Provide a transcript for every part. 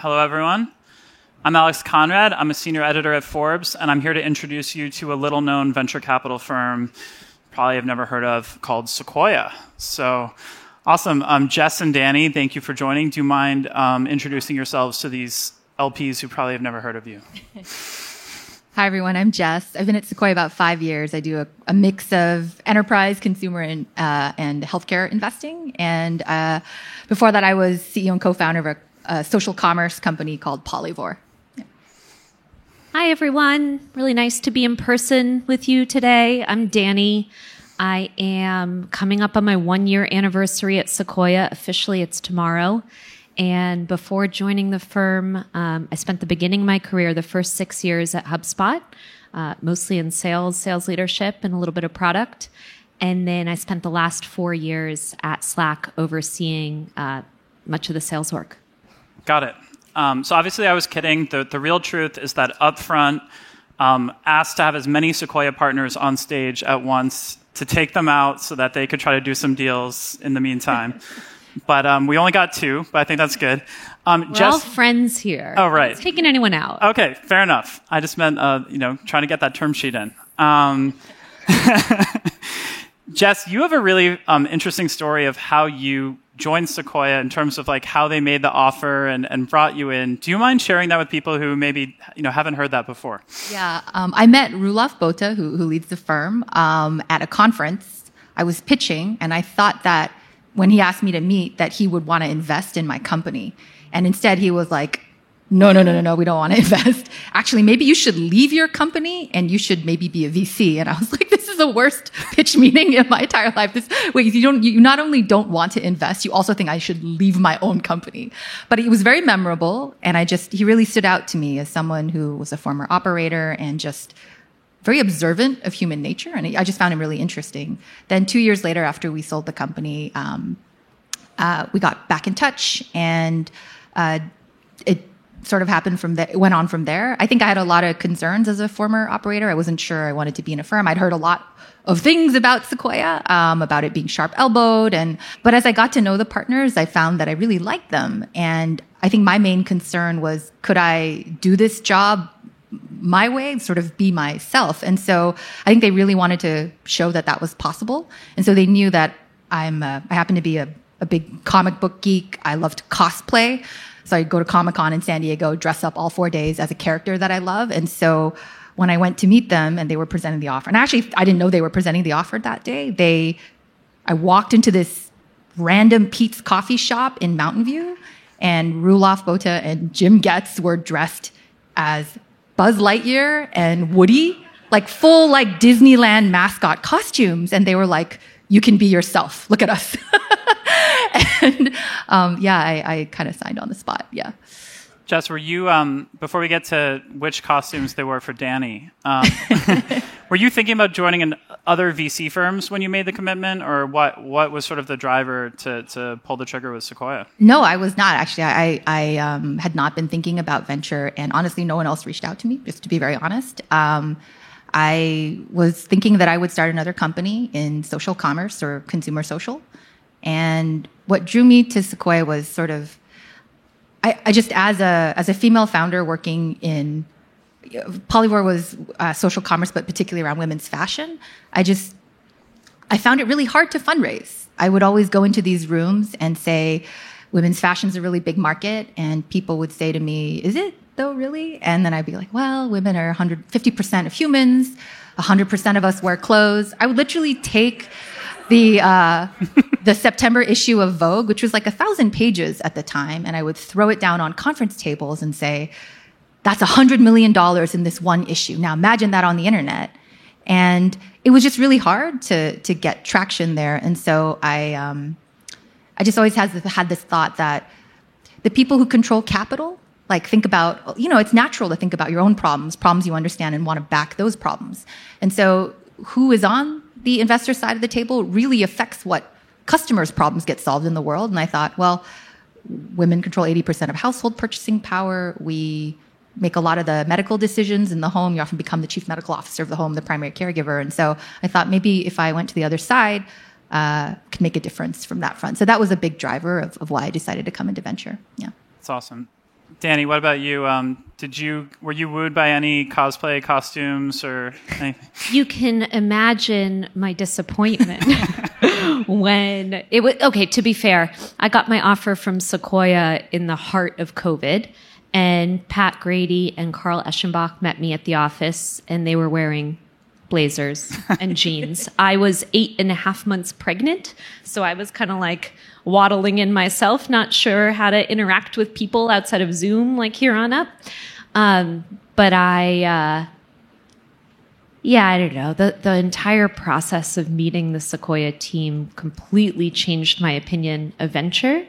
Hello, everyone. I'm Alex Konrad. I'm a senior editor at Forbes, and I'm here to introduce you to a little known venture capital firm probably have never heard of called Sequoia. So, awesome. Um, Jess and Dannie, thank you for joining. Do you mind um, introducing yourselves to these LPs who probably have never heard of you? Hi, everyone. I'm Jess. I've been at Sequoia about five years. I do a, a mix of enterprise, consumer, and, uh, and healthcare investing. And uh, before that, I was CEO and co founder of a, a, social commerce company called Polyvore. Yeah. Hi, everyone. Really nice to be in person with you today. I'm Dannie. I am coming up on my one year anniversary at Sequoia. Officially, it's tomorrow. And before joining the firm, um, I spent the beginning of my career, the first six years at HubSpot, uh, mostly in sales, sales leadership, and a little bit of product. And then I spent the last four years at Slack overseeing uh, much of the sales work. Got it. Um, so obviously, I was kidding. The, the real truth is that upfront, um, asked to have as many Sequoia partners on stage at once to take them out so that they could try to do some deals in the meantime. but um, we only got two, but I think that's good. Um, We're Jess, all friends here. Oh, right. It's taking anyone out. Okay, fair enough. I just meant, uh, you know, trying to get that term sheet in. Um, Jess, you have a really um, interesting story of how you joined Sequoia in terms of like how they made the offer and, and brought you in. Do you mind sharing that with people who maybe you know haven't heard that before? Yeah, um, I met Roelof Botha, who, who leads the firm, um, at a conference. I was pitching, and I thought that when he asked me to meet that he would want to invest in my company. And instead he was like, no, no, no, no, no, we don't want to invest. Actually, maybe you should leave your company and you should maybe be a VC. And I was like, this is the worst pitch meeting in my entire life. This, wait, you don't, you not only don't want to invest, you also think I should leave my own company. But it was very memorable. And I just, he really stood out to me as someone who was a former operator and just very observant of human nature, and I just found him really interesting. Then two years later, after we sold the company, um, uh, we got back in touch, and uh, sort of happened from there. Went on from there. I think I had a lot of concerns as a former operator. I wasn't sure I wanted to be in a firm. I'd heard a lot of things about Sequoia, um, about it being sharp elbowed, and but as I got to know the partners, I found that I really liked them, and I think my main concern was could I do this job my way, sort of be myself. And so I think they really wanted to show that that was possible. And so they knew that I'm, uh, I happen to be a, a big comic book geek. I loved cosplay. So I'd go to Comic Con in San Diego, dress up all four days as a character that I love. And so when I went to meet them and they were presenting the offer, and actually I didn't know they were presenting the offer that day. They, I walked into this random Pete's coffee shop in Mountain View, and Roelof Botha and Jim Goetz were dressed as Buzz Lightyear and Woody, like full like Disneyland mascot costumes, and they were like, "You can be yourself. Look at us." and um, yeah, I, I kind of signed on the spot. Yeah. Jess, were you um, before we get to which costumes they were for Dannie? Um, were you thinking about joining in other VC firms when you made the commitment, or what? What was sort of the driver to, to pull the trigger with Sequoia? No, I was not actually. I I um, had not been thinking about venture, and honestly, no one else reached out to me. Just to be very honest, um, I was thinking that I would start another company in social commerce or consumer social, and what drew me to Sequoia was sort of I, I, just as a as a female founder working in Polyvore was uh, social commerce, but particularly around women's fashion. I just I found it really hard to fundraise. I would always go into these rooms and say, "Women's fashion is a really big market," and people would say to me, "Is it though, really?" And then I'd be like, "Well, women are 150 percent of humans. 100 percent of us wear clothes." I would literally take the uh, the September issue of Vogue, which was like a thousand pages at the time, and I would throw it down on conference tables and say, "That's a hundred million dollars in this one issue." Now imagine that on the internet, and it was just really hard to to get traction there. And so I um, I just always has had this thought that the people who control capital like think about you know it's natural to think about your own problems problems you understand and want to back those problems and so who is on the investor side of the table really affects what customers' problems get solved in the world. And I thought, well, women control 80% of household purchasing power. We make a lot of the medical decisions in the home. You often become the chief medical officer of the home, the primary caregiver. And so I thought maybe if I went to the other side, uh, could make a difference from that front. So that was a big driver of, of why I decided to come into venture. Yeah. That's awesome. Dannie, what about you? Um, did you were you wooed by any cosplay costumes or anything? You can imagine my disappointment when it was okay. To be fair, I got my offer from Sequoia in the heart of COVID, and Pat Grady and Carl Eschenbach met me at the office, and they were wearing blazers and jeans. I was eight and a half months pregnant, so I was kind of like waddling in myself, not sure how to interact with people outside of Zoom, like here on up. Um, but I, uh, yeah, I don't know. The the entire process of meeting the Sequoia team completely changed my opinion of venture.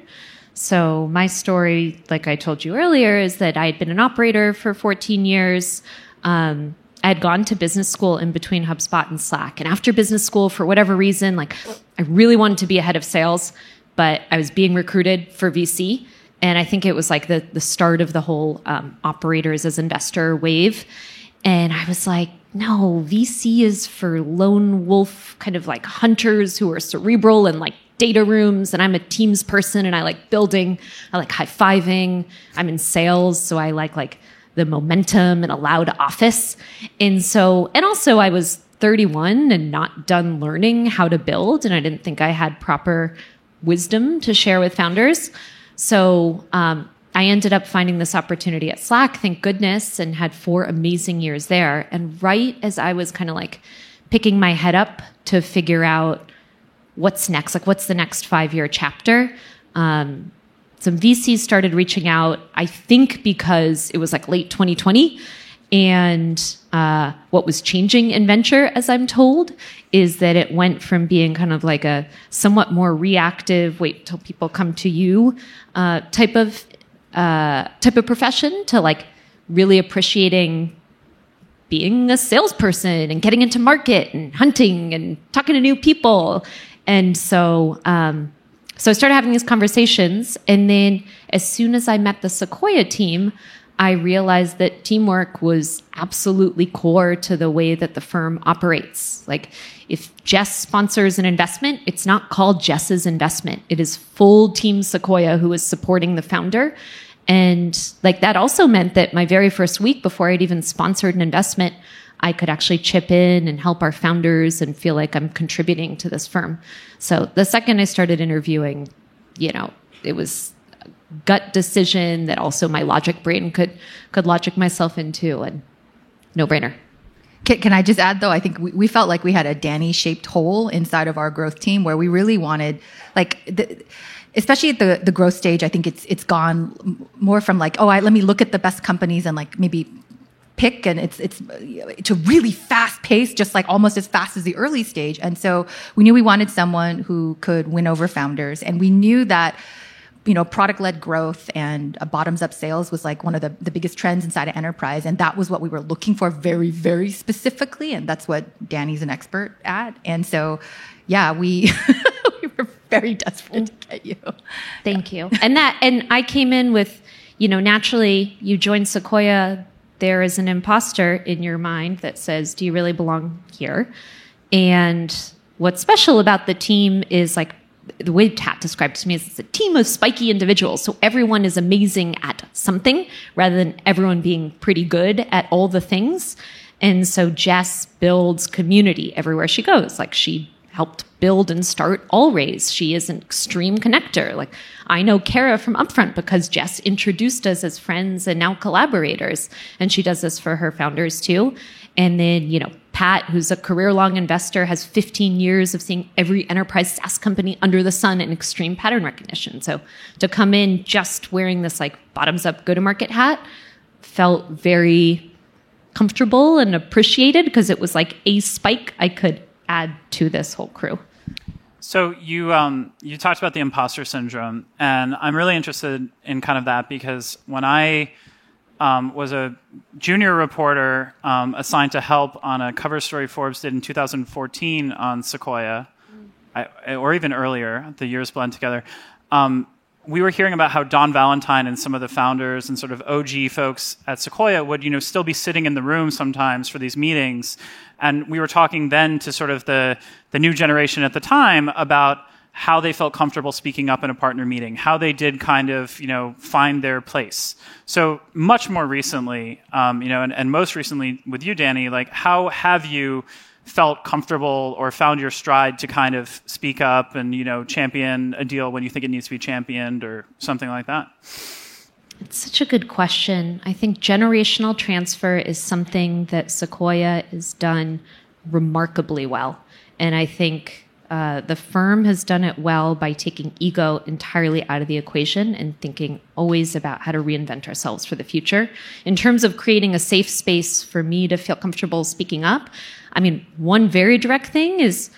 So my story, like I told you earlier, is that I had been an operator for 14 years. Um, I had gone to business school in between HubSpot and Slack. And after business school, for whatever reason, like I really wanted to be a head of sales, but I was being recruited for VC. And I think it was like the, the start of the whole um, operators as investor wave. And I was like, no, VC is for lone wolf kind of like hunters who are cerebral and like data rooms. And I'm a teams person and I like building, I like high fiving. I'm in sales, so I like like the momentum and a loud office. And so, and also I was 31 and not done learning how to build. And I didn't think I had proper wisdom to share with founders. So, um, I ended up finding this opportunity at Slack, thank goodness, and had four amazing years there. And right as I was kind of like picking my head up to figure out what's next, like what's the next five year chapter, um, some VCs started reaching out, I think because it was like late 2020. And uh, what was changing in venture, as I'm told, is that it went from being kind of like a somewhat more reactive, wait till people come to you uh, type of uh, type of profession to like really appreciating being a salesperson and getting into market and hunting and talking to new people. And so um, so I started having these conversations. And then as soon as I met the Sequoia team, I realized that teamwork was absolutely core to the way that the firm operates. Like, if Jess sponsors an investment, it's not called Jess's investment. It is full team Sequoia who is supporting the founder. And like that also meant that my very first week before I'd even sponsored an investment, I could actually chip in and help our founders and feel like I'm contributing to this firm. So the second I started interviewing, you know, it was gut decision that also my logic brain could could logic myself into and no brainer. Can, can, I just add though? I think we, we, felt like we had a Dannie shaped hole inside of our growth team where we really wanted, like, the, especially at the the growth stage. I think it's it's gone more from like, oh, I, let me look at the best companies and like maybe pick and it's it's it's a really fast pace just like almost as fast as the early stage and so we knew we wanted someone who could win over founders and we knew that you know product led growth and uh, a bottoms up sales was like one of the, the biggest trends inside of enterprise and that was what we were looking for very very specifically and that's what dannie's an expert at and so yeah we we were very desperate to get you thank yeah. you and that and i came in with you know naturally you joined sequoia there is an imposter in your mind that says, Do you really belong here? And what's special about the team is like the way Tat described to me is it's a team of spiky individuals. So everyone is amazing at something rather than everyone being pretty good at all the things. And so Jess builds community everywhere she goes. Like she helped build and start All Raise. She is an extreme connector. Like I know Kara from Upfront because Jess introduced us as friends and now collaborators. And she does this for her founders too. And then, you know, Pat, who's a career long investor, has 15 years of seeing every enterprise SaaS company under the sun in extreme pattern recognition. So to come in just wearing this like bottoms up go to market hat felt very comfortable and appreciated because it was like a spike I could add to this whole crew. So you um, you talked about the imposter syndrome, and I'm really interested in kind of that because when I um, was a junior reporter um, assigned to help on a cover story Forbes did in 2014 on Sequoia, I, or even earlier, the years blend together. Um, we were hearing about how Don Valentine and some of the founders and sort of OG folks at Sequoia would, you know, still be sitting in the room sometimes for these meetings, and we were talking then to sort of the the new generation at the time about how they felt comfortable speaking up in a partner meeting, how they did kind of, you know, find their place. So much more recently, um, you know, and, and most recently with you, Dannie, like how have you felt comfortable or found your stride to kind of speak up and, you know, champion a deal when you think it needs to be championed or something like that? It's such a good question. I think generational transfer is something that Sequoia has done remarkably well. And I think uh, the firm has done it well by taking ego entirely out of the equation and thinking always about how to reinvent ourselves for the future. In terms of creating a safe space for me to feel comfortable speaking up, I mean, one very direct thing is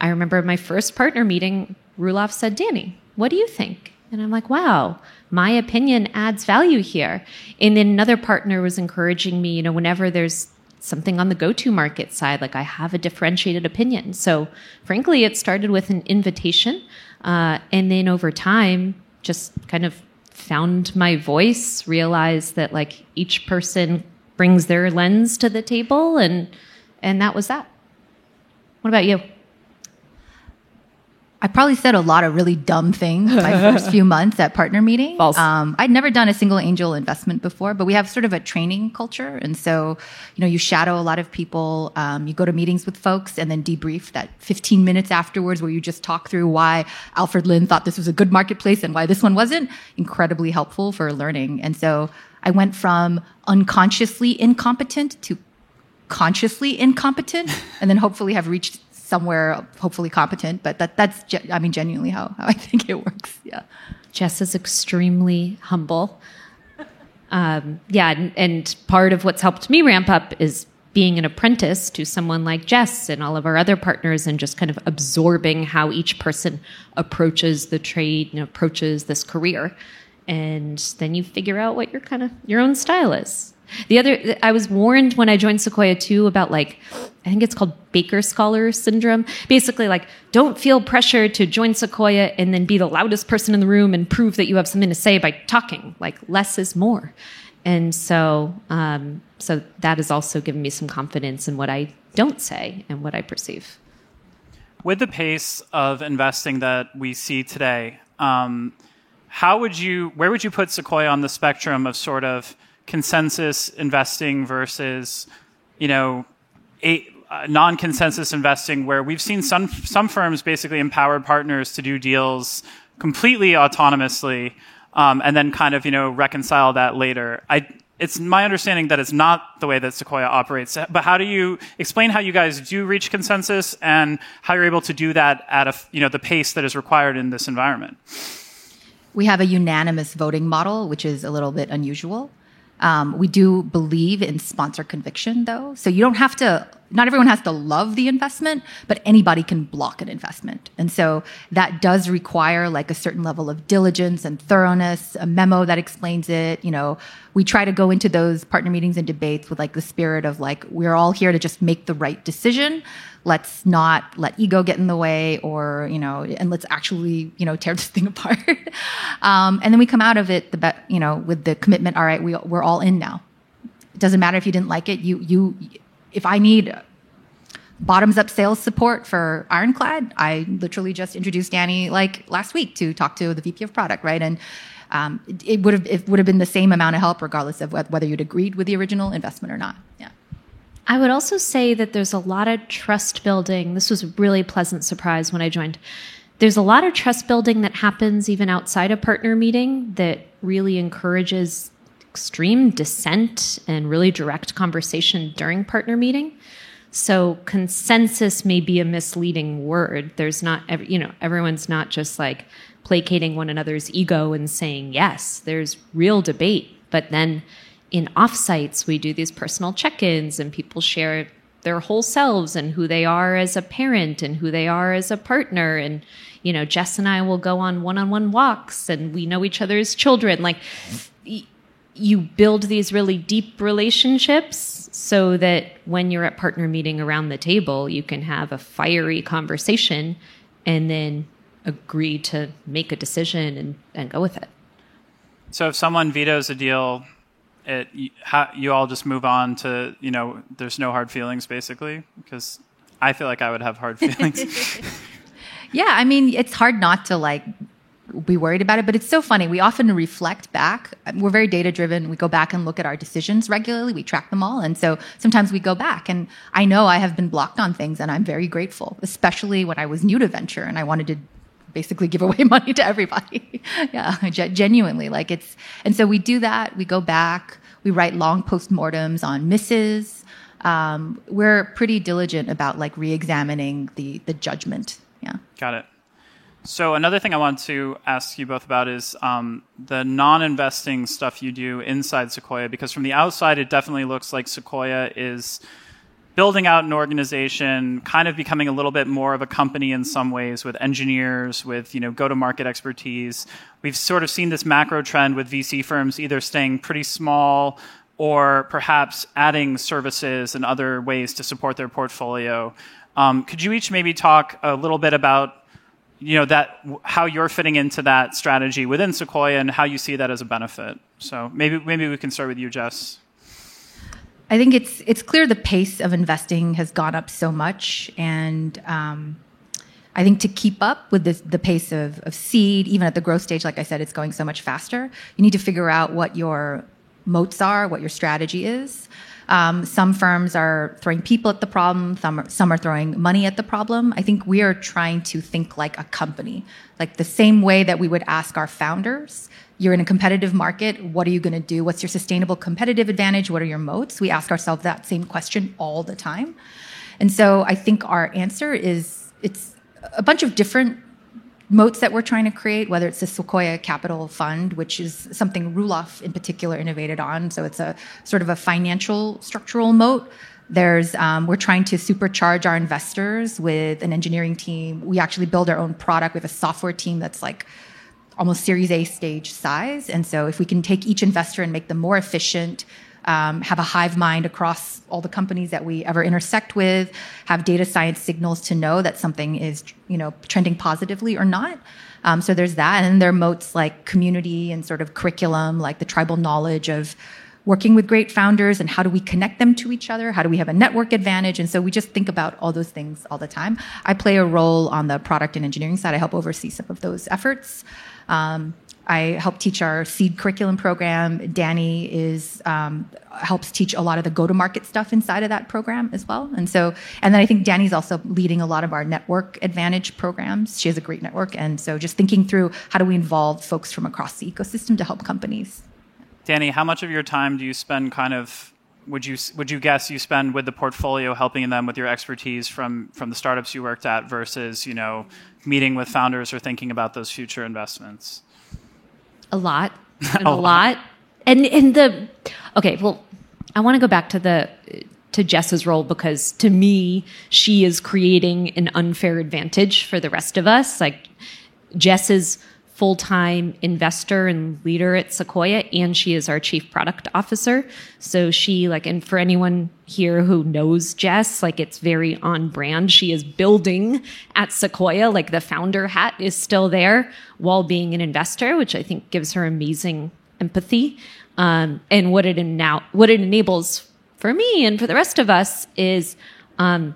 I remember my first partner meeting, Roelof said, Dannie, what do you think? And I'm like, wow, my opinion adds value here. And then another partner was encouraging me, you know, whenever there's something on the go to market side. Like I have a differentiated opinion. So, frankly, it started with an invitation. Uh, and then over time, just kind of found my voice, realized that like each person brings their lens to the table, and and that was that. What about you? I probably said a lot of really dumb things my first few months at partner meeting. False. Um, I'd never done a single angel investment before, but we have sort of a training culture, and so you know you shadow a lot of people. Um, you go to meetings with folks and then debrief that 15 minutes afterwards, where you just talk through why Alfred Lin thought this was a good marketplace and why this one wasn't. Incredibly helpful for learning, and so I went from unconsciously incompetent to consciously incompetent, and then hopefully have reached somewhere hopefully competent. But that that's I mean genuinely how, how I think it works. Yeah. Jess is extremely humble. Um, yeah, and, and part of what's helped me ramp up is being an apprentice to someone like Jess and all of our other partners and just kind of absorbing how each person approaches the trade and approaches this career. And then you figure out what your kind of your own style is. The other, I was warned when I joined Sequoia too about like, I think it's called Baker Scholar syndrome. Basically, like, don't feel pressure to join Sequoia and then be the loudest person in the room and prove that you have something to say by talking. Like, less is more. And so, um, so that has also given me some confidence in what I don't say and what I perceive. With the pace of investing that we see today, um, how would you, where would you put Sequoia on the spectrum of sort of consensus investing versus, you know, uh, non-consensus investing, where we've seen some some firms basically empower partners to do deals completely autonomously, um, and then kind of you know reconcile that later. I it's my understanding that it's not the way that Sequoia operates. But how do you explain how you guys do reach consensus and how you're able to do that at a you know the pace that is required in this environment? We have a unanimous voting model, which is a little bit unusual. Um, we do believe in sponsor conviction, though. So you don't have to, not everyone has to love the investment, but anybody can block an investment. And so that does require like a certain level of diligence and thoroughness, a memo that explains it. You know, we try to go into those partner meetings and debates with like the spirit of like, we're all here to just make the right decision let's not let ego get in the way or you know and let's actually you know tear this thing apart um, and then we come out of it the be- you know with the commitment all right we, we're all in now it doesn't matter if you didn't like it you you if i need bottoms up sales support for ironclad i literally just introduced dannie like last week to talk to the vp of product right and um, it, would have it would have been the same amount of help regardless of whether you'd agreed with the original investment or not yeah I would also say that there's a lot of trust building. This was a really pleasant surprise when I joined. There's a lot of trust building that happens even outside a partner meeting that really encourages extreme dissent and really direct conversation during partner meeting. So consensus may be a misleading word. There's not, you know, everyone's not just like placating one another's ego and saying yes. There's real debate, but then in offsites, we do these personal check ins and people share their whole selves and who they are as a parent and who they are as a partner. And, you know, Jess and I will go on one on one walks and we know each other's children. Like, you build these really deep relationships so that when you're at partner meeting around the table, you can have a fiery conversation and then agree to make a decision and, and go with it. So if someone vetoes a deal it you, how, you all just move on to you know there's no hard feelings basically because I feel like I would have hard feelings. Yeah, I mean, it's hard not to like be worried about it, but it's so funny. We often reflect back. We're very data driven. We go back and look at our decisions regularly. We track them all. And so sometimes we go back and I know I have been blocked on things and I'm very grateful, especially when I was new to venture and I wanted to basically give away money to everybody. yeah, genuinely. Like it's, and so we do that. We go back. We write long postmortems on misses. Um, we're pretty diligent about like re-examining the the judgment. Yeah. Got it. So another thing I want to ask you both about is um, the non-investing stuff you do inside Sequoia, because from the outside it definitely looks like Sequoia is building out an organization, kind of becoming a little bit more of a company in some ways with engineers, with you know go-to-market expertise. We've sort of seen this macro trend with VC firms either staying pretty small or perhaps adding services and other ways to support their portfolio. Um, could you each maybe talk a little bit about you know that how you're fitting into that strategy within Sequoia and how you see that as a benefit. So maybe maybe we can start with you, Jess. I think it's it's clear the pace of investing has gone up so much, and um, I think to keep up with this, the pace of, of seed, even at the growth stage, like I said, it's going so much faster. You need to figure out what your moats are, what your strategy is. Um, some firms are throwing people at the problem. Some are, some are throwing money at the problem. I think we are trying to think like a company, like the same way that we would ask our founders. You're in a competitive market. What are you going to do? What's your sustainable competitive advantage? What are your moats? We ask ourselves that same question all the time. And so I think our answer is it's a bunch of different moats that we're trying to create, whether it's the Sequoia Capital Fund, which is something Roelof in particular innovated on. So it's a sort of a financial structural moat. There's um, we're trying to supercharge our investors with an engineering team. We actually build our own product. We have a software team that's like almost Series A stage size. And so if we can take each investor and make them more efficient, um, have a hive mind across all the companies that we ever intersect with, have data science signals to know that something is, you know, trending positively or not. Um, so there's that, and there are moats like community and sort of curriculum, like the tribal knowledge of working with great founders and how do we connect them to each other? How do we have a network advantage? And so we just think about all those things all the time. I play a role on the product and engineering side. I help oversee some of those efforts. Um, I help teach our seed curriculum program. Dannie is um, helps teach a lot of the go-to-market stuff inside of that program as well. And so, and then I think Dannie's also leading a lot of our network advantage programs. She has a great network, and so just thinking through how do we involve folks from across the ecosystem to help companies. Dannie, how much of your time do you spend kind of would you would you guess you spend with the portfolio helping them with your expertise from from the startups you worked at versus you know meeting with founders or thinking about those future investments? A lot and a, a lot. lot. And in the okay, well, I want to go back to the to Jess's role because to me, she is creating an unfair advantage for the rest of us. Like Jess is full time investor and leader at Sequoia, and she is our chief product officer. So she, like, and for anyone here who knows Jess, like, it's very on brand. She is building at Sequoia, like, the founder hat is still there while being an investor, which I think gives her amazing empathy. Um, and what it now, what it enables for me and for the rest of us is um,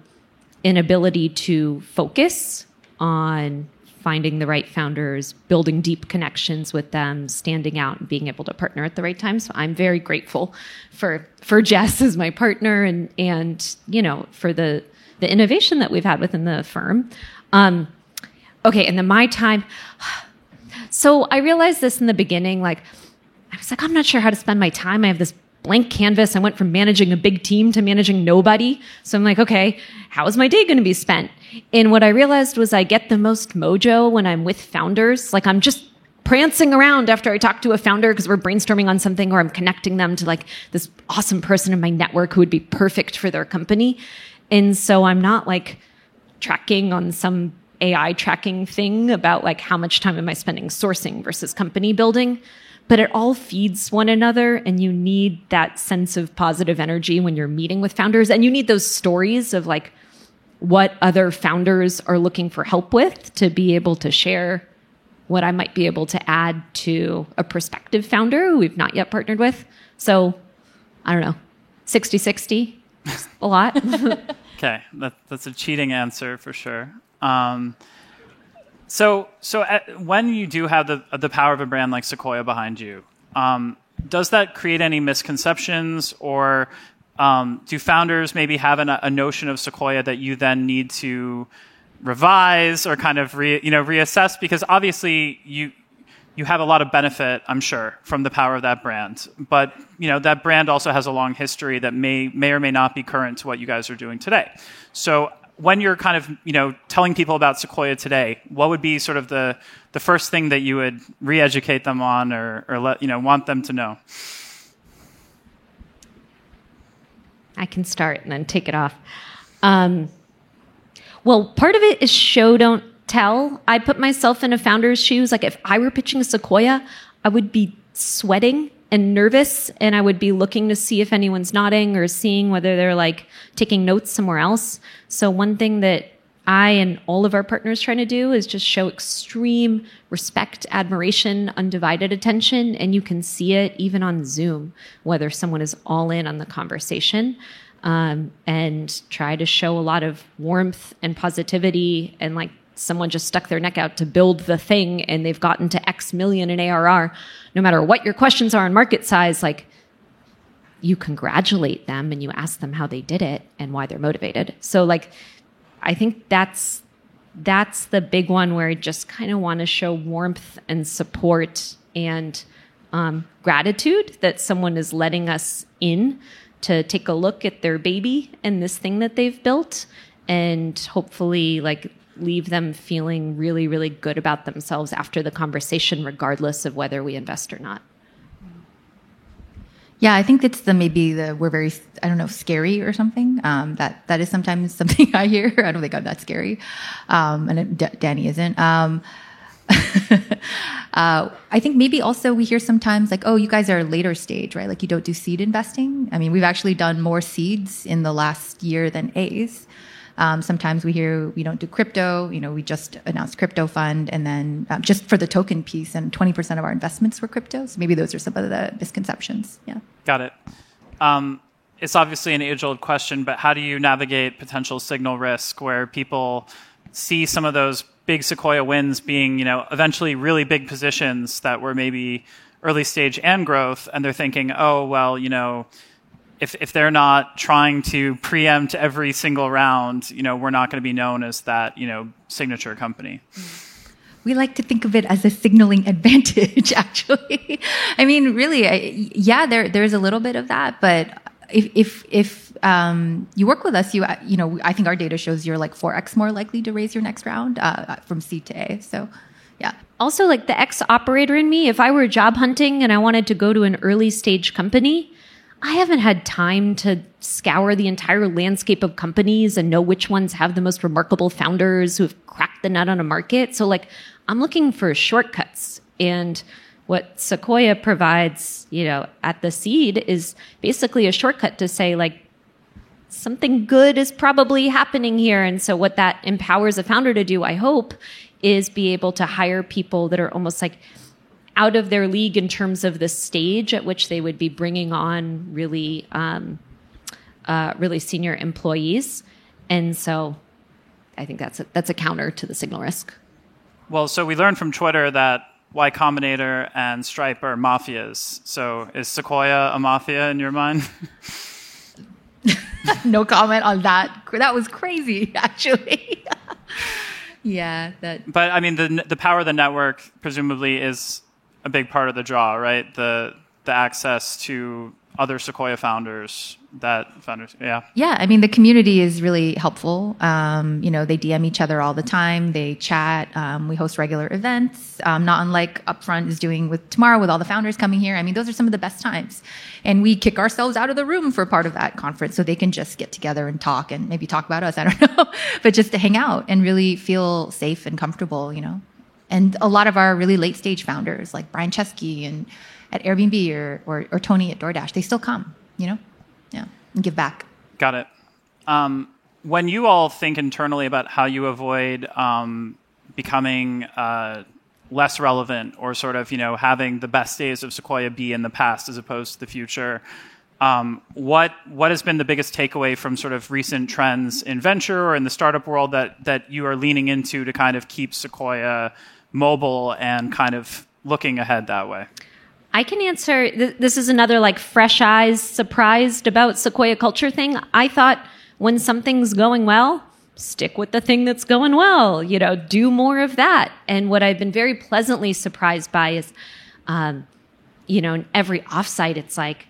an ability to focus on finding the right founders, building deep connections with them, standing out and being able to partner at the right time. So I'm very grateful for for Jess as my partner and and you know for the the innovation that we've had within the firm. Um, okay, and then my time. So I realized this in the beginning, like I was like, I'm not sure how to spend my time. I have this blank canvas. I went from managing a big team to managing nobody. So I'm like, okay, how is my day going to be spent? And what I realized was I get the most mojo when I'm with founders. Like I'm just prancing around after I talk to a founder because we're brainstorming on something or I'm connecting them to like this awesome person in my network who would be perfect for their company. And so I'm not like tracking on some AI tracking thing about like how much time am I spending sourcing versus company building but it all feeds one another and you need that sense of positive energy when you're meeting with founders and you need those stories of like what other founders are looking for help with to be able to share what I might be able to add to a prospective founder who we've not yet partnered with. So, I don't know, 60 60, a lot. okay, that, that's a cheating answer for sure. Um, So, so at, when you do have the the power of a brand like Sequoia behind you, um, does that create any misconceptions, or um, do founders maybe have an, a notion of Sequoia that you then need to revise or kind of re, you know reassess? Because obviously you you have a lot of benefit, I'm sure, from the power of that brand. But you know that brand also has a long history that may may or may not be current to what you guys are doing today. So when you're kind of you know telling people about Sequoia today, what would be sort of the the first thing that you would re-educate them on or, or let you know want them to know? I can start and then take it off. Um, well, part of it is show don't tell. I put myself in a founder's shoes. Like if I were pitching Sequoia, I would be sweating and nervous and I would be looking to see if anyone's nodding or seeing whether they're like taking notes somewhere else. So one thing that I and all of our partners trying to do is just show extreme respect, admiration, undivided attention, and you can see it even on Zoom, whether someone is all in on the conversation. Um, and try to show a lot of warmth and positivity and like someone just stuck their neck out to build the thing and they've gotten to X million in ARR, no matter what your questions are on market size, like you congratulate them and you ask them how they did it and why they're motivated. So like I think that's that's the big one where I just kind of want to show warmth and support and um, gratitude that someone is letting us in to take a look at their baby and this thing that they've built and hopefully like leave them feeling really, really good about themselves after the conversation, regardless of whether we invest or not. Yeah, I think it's the maybe the we're very I don't know scary or something. Um, that that is sometimes something I hear. I don't think I'm that scary, um, and it, D- Dannie isn't. Um, uh, I think maybe also we hear sometimes like, oh, you guys are later stage, right? Like you don't do seed investing. I mean, we've actually done more seeds in the last year than A's. Um, sometimes we hear we don't do crypto. You know, we just announced crypto fund, and then um, just for the token piece, and 20% of our investments were crypto. So maybe those are some of the misconceptions. Yeah. Got it. Um, it's obviously an age-old question, but how do you navigate potential signal risk where people see some of those big Sequoia wins being, you know, eventually really big positions that were maybe early stage and growth, and they're thinking, oh well, you know if, if they're not trying to preempt every single round, you know, we're not going to be known as that, you know, signature company. We like to think of it as a signaling advantage, actually. I mean, really, I, yeah, there there's a little bit of that, but if if if um, you work with us, you you know, I think our data shows you're like four x more likely to raise your next round uh, from seed to A. So, yeah. Also, like the ex operator in me, if I were job hunting and I wanted to go to an early stage company, I haven't had time to scour the entire landscape of companies and know which ones have the most remarkable founders who have cracked the nut on a market. So like I'm looking for shortcuts and what Sequoia provides, you know, at the seed is basically a shortcut to say like something good is probably happening here. And so what that empowers a founder to do, I hope, is be able to hire people that are almost like out of their league in terms of the stage at which they would be bringing on really, um, uh, really senior employees. And so I think that's a, that's a counter to the signal risk. Well, so we learned from Twitter that Y Combinator and Stripe are mafias. So is Sequoia a mafia in your mind? no comment on that. That was crazy, actually. yeah, that. But I mean, the the power of the network presumably is a big part of the draw, right? The the access to other Sequoia founders that founders, yeah. Yeah, I mean the community is really helpful. Um, you know, they DM each other all the time. They chat. Um, we host regular events, um, not unlike Upfront is doing with tomorrow with all the founders coming here. I mean, those are some of the best times, and we kick ourselves out of the room for part of that conference so they can just get together and talk and maybe talk about us. I don't know, but just to hang out and really feel safe and comfortable. You know and a lot of our really late stage founders, like Brian Chesky and at Airbnb or, or, or Tony at DoorDash, they still come, you know, yeah, and give back. Got it. Um, when you all think internally about how you avoid um, becoming uh, less relevant or sort of you know having the best days of Sequoia be in the past as opposed to the future, Um, what what has been the biggest takeaway from sort of recent trends in venture or in the startup world that that you are leaning into to kind of keep Sequoia mobile and kind of looking ahead that way? I can answer. Th- this is another like fresh eyes, surprised about Sequoia culture thing. I thought when something's going well, stick with the thing that's going well. You know, do more of that. And what I've been very pleasantly surprised by is, um, you know, in every offsite, it's like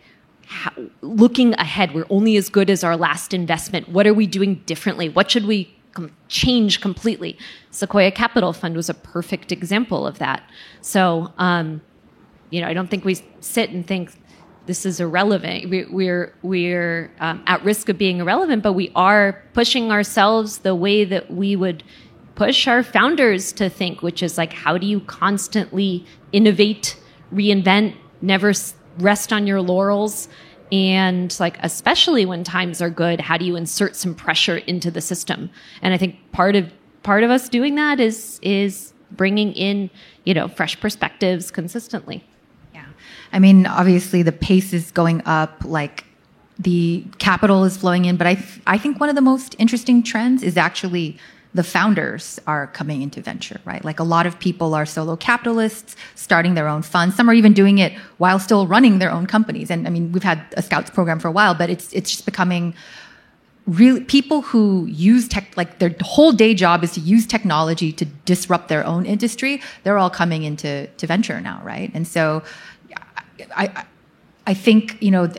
how, looking ahead. We're only as good as our last investment. What are we doing differently? What should we com- change completely? Sequoia Capital Fund was a perfect example of that. So. Um, you know, I don't think we sit and think this is irrelevant. We, we're we're um, at risk of being irrelevant, but we are pushing ourselves the way that we would push our founders to think, which is like, how do you constantly innovate, reinvent, never rest on your laurels? And like, especially when times are good, how do you insert some pressure into the system? And I think part of part of us doing that is is bringing in you know fresh perspectives consistently. Yeah. I mean, obviously the pace is going up, like the capital is flowing in, but I, th- I think one of the most interesting trends is actually the founders are coming into venture, right? Like a lot of people are solo capitalists, starting their own funds. Some are even doing it while still running their own companies. And I mean, we've had a scouts program for a while, but it's it's just becoming really people who use tech like their whole day job is to use technology to disrupt their own industry. They're all coming into to venture now, right? And so I, I think, you know,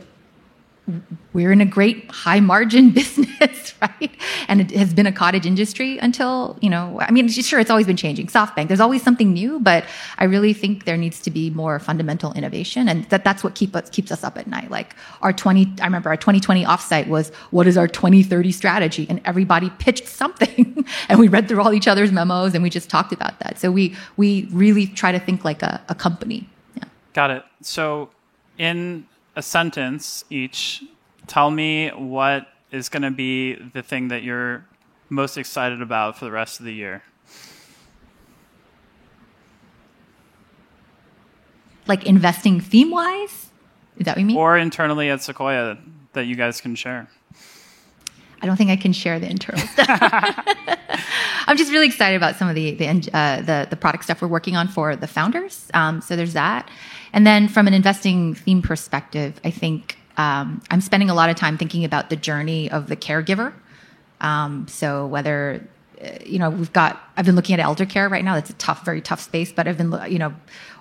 we're in a great high margin business, right? And it has been a cottage industry until, you know, I mean, sure, it's always been changing. SoftBank, there's always something new, but I really think there needs to be more fundamental innovation. And that, that's what keep us, keeps us up at night. Like our 20, I remember our 2020 offsite was, what is our 2030 strategy? And everybody pitched something. and we read through all each other's memos and we just talked about that. So we, we really try to think like a, a company. Yeah. Got it. So in a sentence each, tell me what is going to be the thing that you're most excited about for the rest of the year. Like investing theme wise? Is that what you mean? Or internally at Sequoia that you guys can share. I don't think I can share the internal stuff. I'm just really excited about some of the the, uh, the, the product stuff we're working on for the founders. Um, so there's that, and then from an investing theme perspective, I think um, I'm spending a lot of time thinking about the journey of the caregiver. Um, so whether uh, you know we've got I've been looking at elder care right now. That's a tough, very tough space. But I've been you know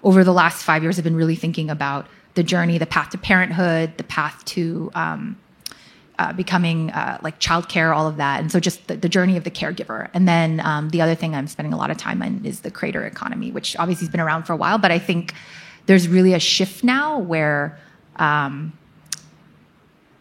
over the last five years, I've been really thinking about the journey, the path to parenthood, the path to um, uh, becoming uh, like childcare, all of that, and so just the, the journey of the caregiver. And then um, the other thing I'm spending a lot of time on is the creator economy, which obviously has been around for a while, but I think there's really a shift now where um,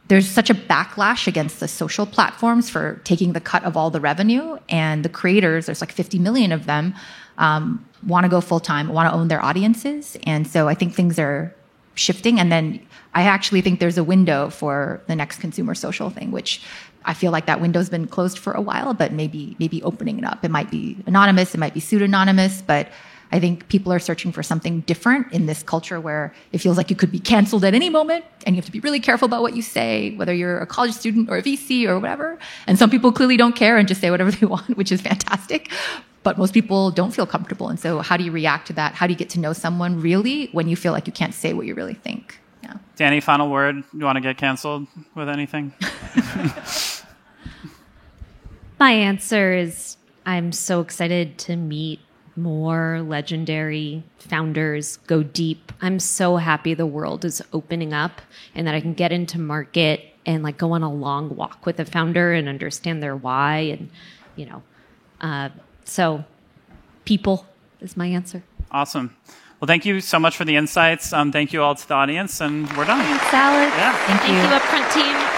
there's such a backlash against the social platforms for taking the cut of all the revenue, and the creators, there's like 50 million of them, um, want to go full time, want to own their audiences, and so I think things are shifting. And then I actually think there's a window for the next consumer social thing, which I feel like that window's been closed for a while, but maybe maybe opening it up. It might be anonymous, it might be pseudonymous, but I think people are searching for something different in this culture where it feels like you could be canceled at any moment and you have to be really careful about what you say, whether you're a college student or a VC or whatever. And some people clearly don't care and just say whatever they want, which is fantastic. But most people don't feel comfortable. And so how do you react to that? How do you get to know someone really when you feel like you can't say what you really think? Yeah. Dannie, final word. You want to get canceled with anything? My answer is I'm so excited to meet more legendary founders, go deep. I'm so happy the world is opening up and that I can get into market and like go on a long walk with a founder and understand their why and you know uh, so people is my answer awesome well thank you so much for the insights um, thank you all to the audience and we're done Thanks, Alex. yeah thank, you. thank you. you upfront team